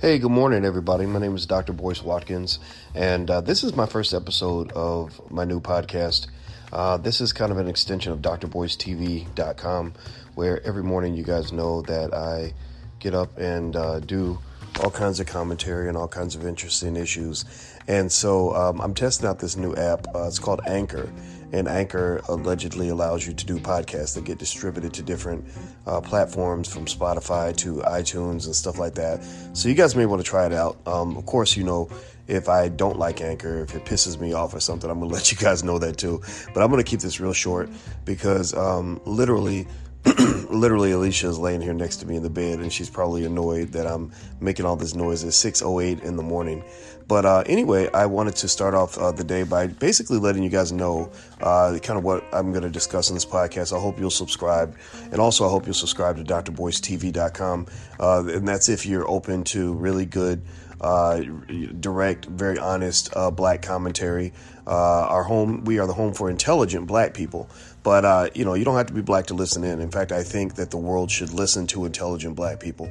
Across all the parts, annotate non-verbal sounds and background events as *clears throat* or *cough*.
Hey, good morning, everybody. My name is Dr. Boyce Watkins, and uh, this is my first episode of my new podcast. Uh, this is kind of an extension of drboycetv.com, where every morning you guys know that I get up and uh, do all kinds of commentary and all kinds of interesting issues. And so um, I'm testing out this new app. Uh, it's called Anchor. And Anchor allegedly allows you to do podcasts that get distributed to different uh, platforms from Spotify to iTunes and stuff like that. So you guys may want to try it out. Um, of course, you know, if I don't like Anchor, if it pisses me off or something, I'm going *laughs* to let you guys know that too. But I'm going to keep this real short because um, literally, *clears throat* literally Alicia is laying here next to me in the bed and she's probably annoyed that I'm making all this noise at 6:08 in the morning. But uh, anyway, I wanted to start off uh, the day by basically letting you guys know uh, kind of what I'm going to discuss in this podcast. I hope you'll subscribe, and also I hope you'll subscribe to drboycetv.com, uh, and that's if you're open to really good uh, direct, very honest uh, black commentary. Uh, our home, we are the home for intelligent black people. But uh, you know, you don't have to be black to listen in. In fact, I think that the world should listen to intelligent black people.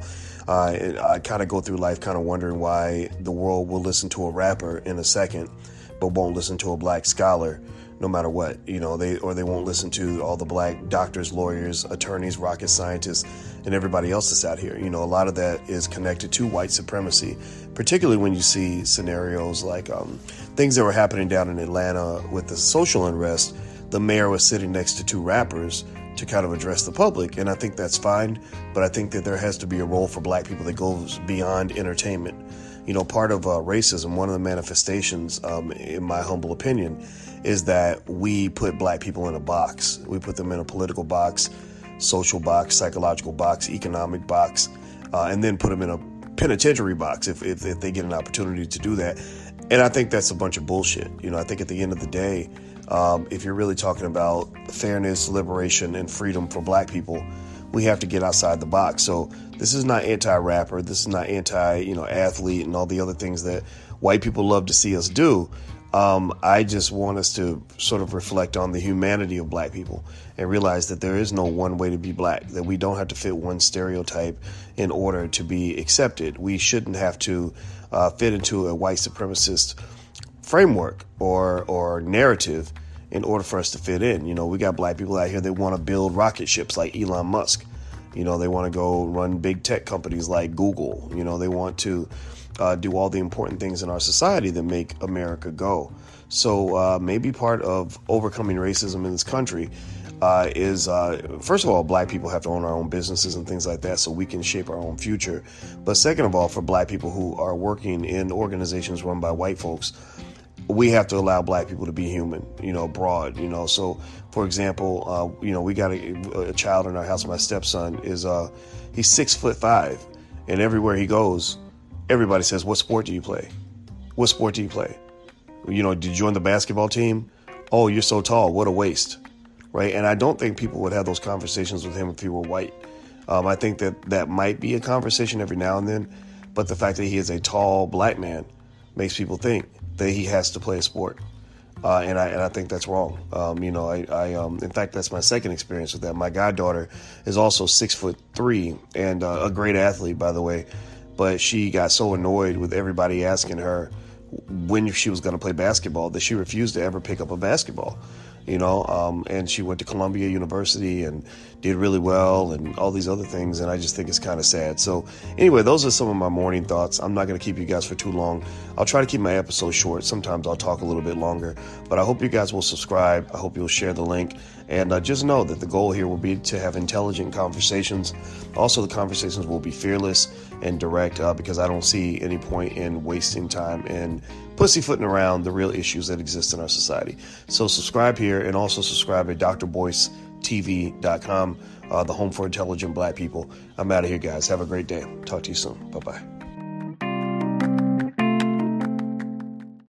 I kind of go through life kind of wondering why the world will listen to a rapper in a second, but won't listen to a black scholar no matter what. You know, they or they won't listen to all the black doctors, lawyers, attorneys, rocket scientists, and everybody else that's out here. You know, a lot of that is connected to white supremacy, particularly when you see scenarios like um, things that were happening down in Atlanta with the social unrest. The mayor was sitting next to two rappers to kind of address the public, and I think that's fine. But I think that there has to be a role for black people that goes beyond entertainment. You know, part of uh, racism, one of the manifestations, um, in my humble opinion, is that we put black people in a box. We put them in a political box, social box, psychological box, economic box, uh, and then put them in a penitentiary box if, if, if they get an opportunity to do that. And I think that's a bunch of bullshit. You know, I think at the end of the day, um, if you're really talking about fairness, liberation, and freedom for black people, we have to get outside the box. So this is not anti-rapper. This is not anti, you know, athlete and all the other things that white people love to see us do. Um, I just want us to sort of reflect on the humanity of black people and realize that there is no one way to be black, that we don't have to fit one stereotype in order to be accepted. We shouldn't have to uh, fit into a white supremacist framework or, or narrative in order for us to fit in. You know, we got black people out here that want to build rocket ships like Elon Musk. You know, they want to go run big tech companies like Google. You know, they want to uh, do all the important things in our society that make America go. So uh, maybe part of overcoming racism in this country uh, is uh, first of all, black people have to own our own businesses and things like that so we can shape our own future. But second of all, for black people who are working in organizations run by white folks, we have to allow black people to be human, you know, abroad, you know. So, for example, uh, you know, we got a, a, child in our house. My stepson is, uh, he's six foot five, and everywhere he goes, everybody says, What sport do you play? What sport do you play? You know, did you join the basketball team? Oh, you're so tall. What a waste. Right. And I don't think people would have those conversations with him if he were white. Um, I think that that might be a conversation every now and then. But the fact that he is a tall black man makes people think that he has to play a sport. Uh, and I and I think that's wrong. Um, you know, I, I um, in fact that's my second experience with that. My goddaughter is also six foot three and uh, a great athlete, by the way but she got so annoyed with everybody asking her when she was going to play basketball that she refused to ever pick up a basketball you know? Um, and she went to columbia university and did really well and all these other things and i just think it's kind of sad. So anyway those are some of my morning thoughts. I'm not going to keep you guys for too long. I'll try to keep my episodes short. Sometimes i'll talk a little bit longer but i hope you guys will subscribe. I hope you'll share the link. And uh, just know that the goal here will be to have intelligent conversations. Also the conversations will be fearless and direct uh, because i don't see any point in wasting time in pussyfooting around the real issues that exist in our society so subscribe here and also subscribe at drboyce.com uh, the home for intelligent black people. I'm out of here, guys. Have a great day. Talk to you soon. Bye bye.